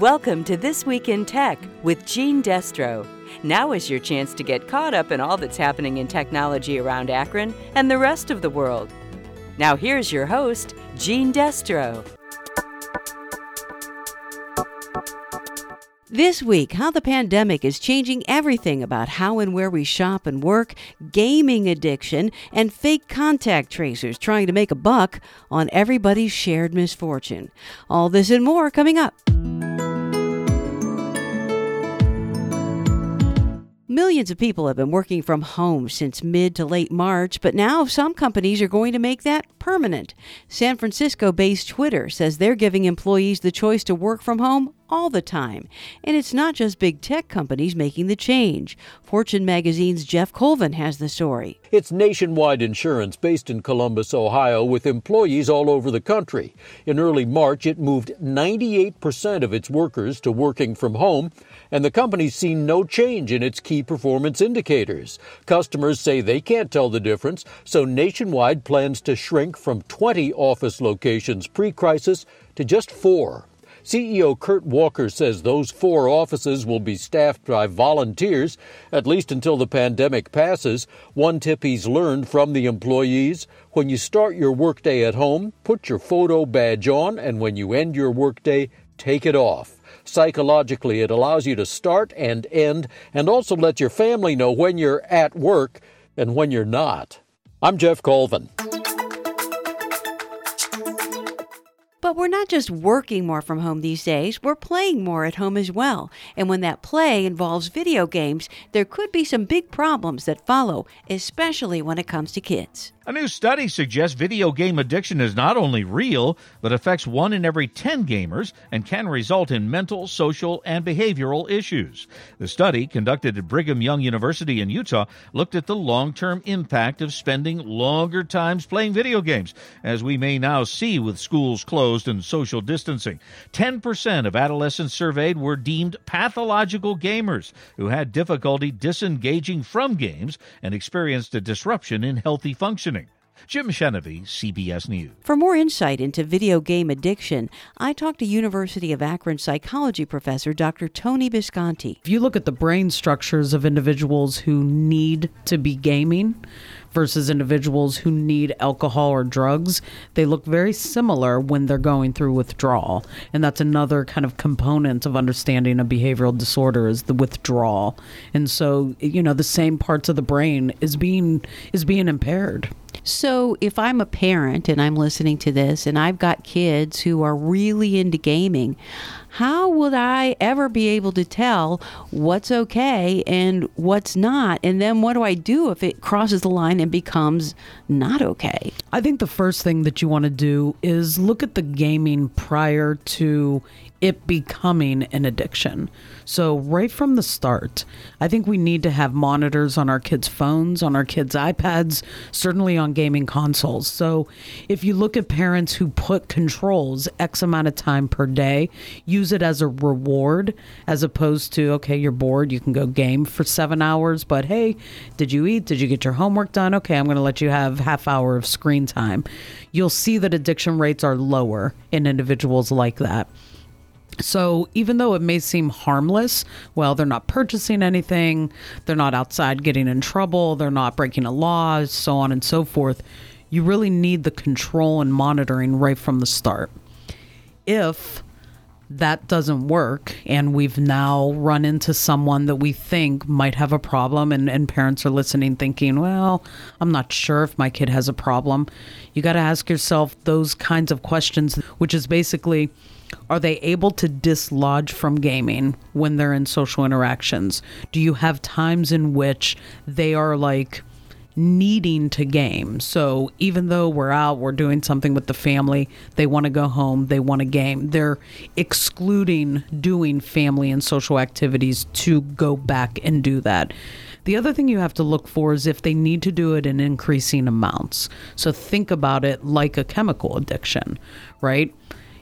Welcome to This Week in Tech with Gene Destro. Now is your chance to get caught up in all that's happening in technology around Akron and the rest of the world. Now, here's your host, Gene Destro. This week, how the pandemic is changing everything about how and where we shop and work, gaming addiction, and fake contact tracers trying to make a buck on everybody's shared misfortune. All this and more coming up. Millions of people have been working from home since mid to late March, but now some companies are going to make that permanent. San Francisco based Twitter says they're giving employees the choice to work from home all the time. And it's not just big tech companies making the change. Fortune magazine's Geoff Colvin has the story. It's nationwide insurance based in Columbus, Ohio, with employees all over the country. In early March, it moved 98% of its workers to working from home, and the company's seen no change in its key performance indicators. Customers say they can't tell the difference, so Nationwide plans to shrink from 20 office locations pre crisis to just four. CEO Kirt Walker says those four offices will be staffed by volunteers, at least until the pandemic passes. One tip he's learned from the employees when you start your workday at home, put your photo badge on, and when you end your workday, take it off. Psychologically, it allows you to start and end, and also let your family know when you're at work and when you're not. I'm Geoff Colvin. But we're not just working more from home these days, we're playing more at home as well. And when that play involves video games, there could be some big problems that follow, especially when it comes to kids. A new study suggests video game addiction is not only real, but affects one in every 10 gamers and can result in mental, social, and behavioral issues. The study, conducted at Brigham Young University in Utah, looked at the long term impact of spending longer times playing video games, as we may now see with schools closed and social distancing. 10% of adolescents surveyed were deemed pathological gamers who had difficulty disengaging from games and experienced a disruption in healthy functioning. Jim Chenevey, CBS News. For more insight into video game addiction, I talked to University of Akron psychology professor Dr. Tony Visconti. If you look at the brain structures of individuals who need to be gaming versus individuals who need alcohol or drugs, they look very similar when they're going through withdrawal. And that's another kind of component of understanding a behavioral disorder is the withdrawal. And so, you know, the same parts of the brain is being is being impaired. So, if I'm a parent and I'm listening to this and I've got kids who are really into gaming, how would I ever be able to tell what's okay and what's not? And then what do I do if it crosses the line and becomes not okay? I think the first thing that you want to do is look at the gaming prior to it becoming an addiction. So, right from the start, I think we need to have monitors on our kids' phones, on our kids' iPads, certainly on gaming consoles. So, if you look at parents who put controls X amount of time per day, use it as a reward as opposed to, okay, you're bored, you can go game for seven hours, but hey, did you eat? Did you get your homework done? Okay, I'm going to let you have half hour of screen time. You'll see that addiction rates are lower in individuals like that. So even though it may seem harmless, well, they're not purchasing anything, they're not outside getting in trouble, they're not breaking a law, so on and so forth. You really need the control and monitoring right from the start. If that doesn't work and we've now run into someone that we think might have a problem and, and parents are listening thinking well i'm not sure if my kid has a problem you got to ask yourself those kinds of questions which is basically are they able to dislodge from gaming when they're in social interactions? Do you have times in which they are like needing to game? So even though we're out, we're doing something with the family, they want to go home, they want to game. They're excluding doing family and social activities to go back and do that. The other thing you have to look for is if they need to do it in increasing amounts. So think about it like a chemical addiction, right?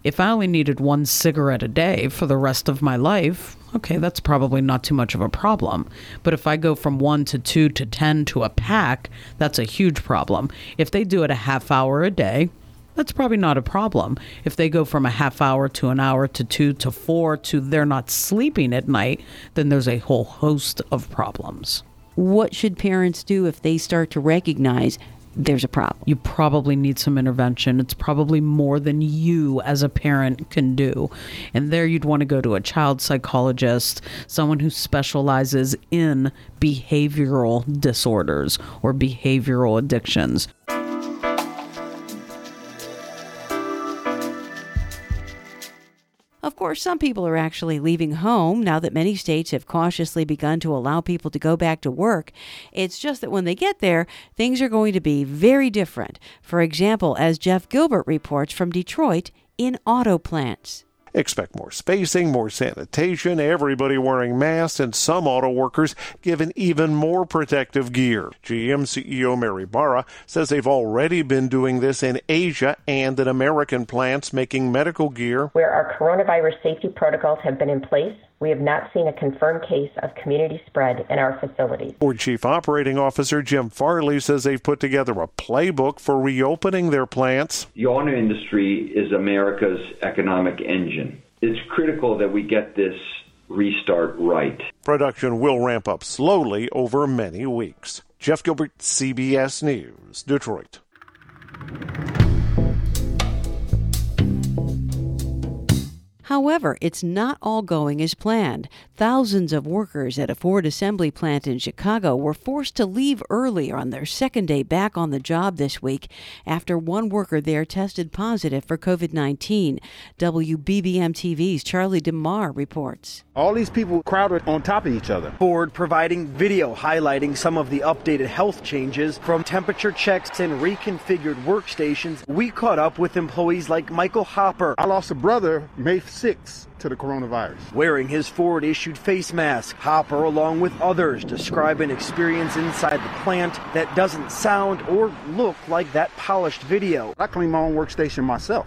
if I only needed one cigarette a day for the rest of my life, okay, that's probably not too much of a problem. But if I go from one to two to 10 to a pack, that's a huge problem. If they do it a half hour a day, that's probably not a problem. If they go from a half hour to an hour to two to four to they're not sleeping at night, then there's a whole host of problems. What should parents do if they start to recognize there's a problem? You probably need some intervention. It's probably more than you as a parent can do. And there you'd want to go to a child psychologist, someone who specializes in behavioral disorders or behavioral addictions. Course, some people are actually leaving home now that many states have cautiously begun to allow people to go back to work. It's just that when they get there, things are going to be very different. For example, as Jeff Gilbert reports from Detroit in auto plants. Expect more spacing, more sanitation, everybody wearing masks, and some auto workers given even more protective gear. GM CEO Mary Barra says they've already been doing this in Asia and in American plants making medical gear. Where our coronavirus safety protocols have been in place, we have not seen a confirmed case of community spread in our facilities. Ford Chief Operating Officer Jim Farley says they've put together a playbook for reopening their plants. The auto industry is America's economic engine. It's critical that we get this restart right. Production will ramp up slowly over many weeks. Jeff Gilbert, CBS News, Detroit. However, it's not all going as planned. Thousands of workers at a Ford assembly plant in Chicago were forced to leave early on their second day back on the job this week after one worker there tested positive for COVID 19. WBBM TV's Charlie DeMar reports. All these people crowded on top of each other. Ford providing video highlighting some of the updated health changes from temperature checks and reconfigured workstations. We caught up with employees like Michael Hopper. I lost a brother May 6th to the coronavirus. Wearing his Ford issued face mask, Hopper, along with others, describe an experience inside the plant that doesn't sound or look like that polished video. I clean my own workstation myself.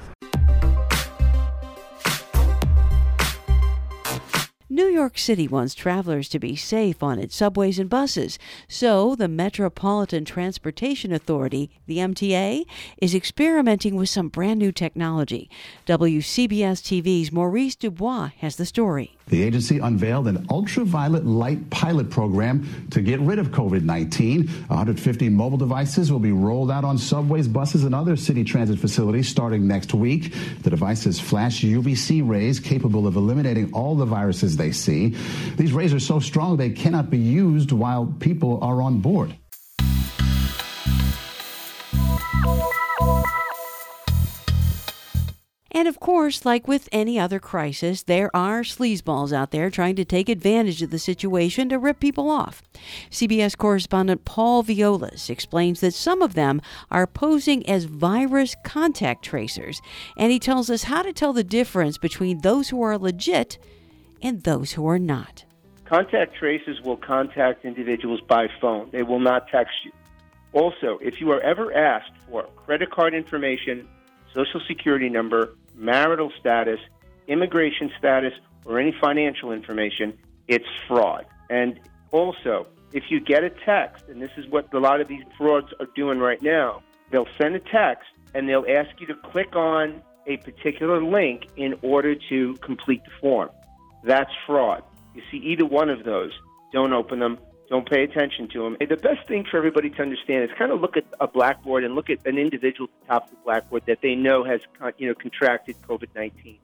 York City wants travelers to be safe on its subways and buses, so the Metropolitan Transportation Authority, the MTA, is experimenting with some brand new technology. WCBS TV's Maurice Dubois has the story. The agency unveiled an ultraviolet light pilot program to get rid of COVID 19. 150 mobile devices will be rolled out on subways, buses, and other city transit facilities starting next week. The devices flash UVC rays capable of eliminating all the viruses they see. These rays are so strong they cannot be used while people are on board. And of course, like with any other crisis, there are sleazeballs out there trying to take advantage of the situation to rip people off. CBS correspondent Paul Viollis explains that some of them are posing as virus contact tracers, and he tells us how to tell the difference between those who are legit and those who are not. Contact tracers will contact individuals by phone, they will not text you. Also, if you are ever asked for credit card information, social security number, marital status, immigration status, or any financial information, it's fraud. And also, if you get a text, and this is what a lot of these frauds are doing right now, they'll send a text and they'll ask you to click on a particular link in order to complete the form. That's fraud. You see either one of those, don't open them, don't pay attention to them. The best thing for everybody to understand is kind of look at a blackboard and look at an individual at the top of the blackboard that they know has you know contracted COVID-19.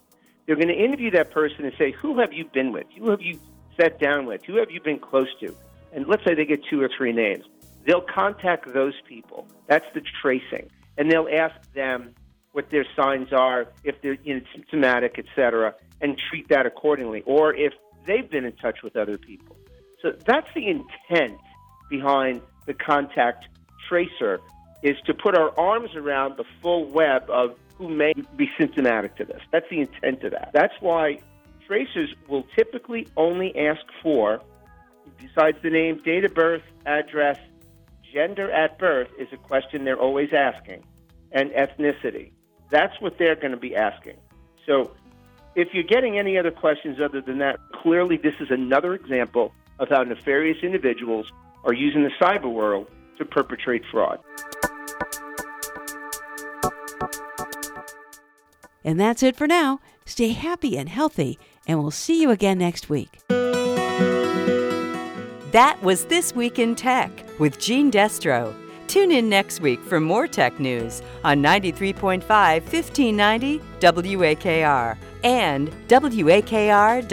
They're going to interview that person and say, "Who have you been with? Who have you sat down with? Who have you been close to?" And let's say they get two or three names. They'll contact those people. That's the tracing, and they'll ask them what their signs are, if they're you know, symptomatic, etc., and treat that accordingly. Or if they've been in touch with other people. So that's the intent behind the contact tracer is to put our arms around the full web of who may be symptomatic to this. That's the intent of that. That's why tracers will typically only ask for, besides the name, date of birth, address, gender at birth is a question they're always asking, and ethnicity. That's what they're going to be asking. So if you're getting any other questions other than that, clearly this is another example of how nefarious individuals are using the cyber world to perpetrate fraud. And that's it for now. Stay happy and healthy, and we'll see you again next week. That was This Week in Tech with Gene Destro. Tune in next week for more tech news on 93.5 1590 WAKR and WAKR.net.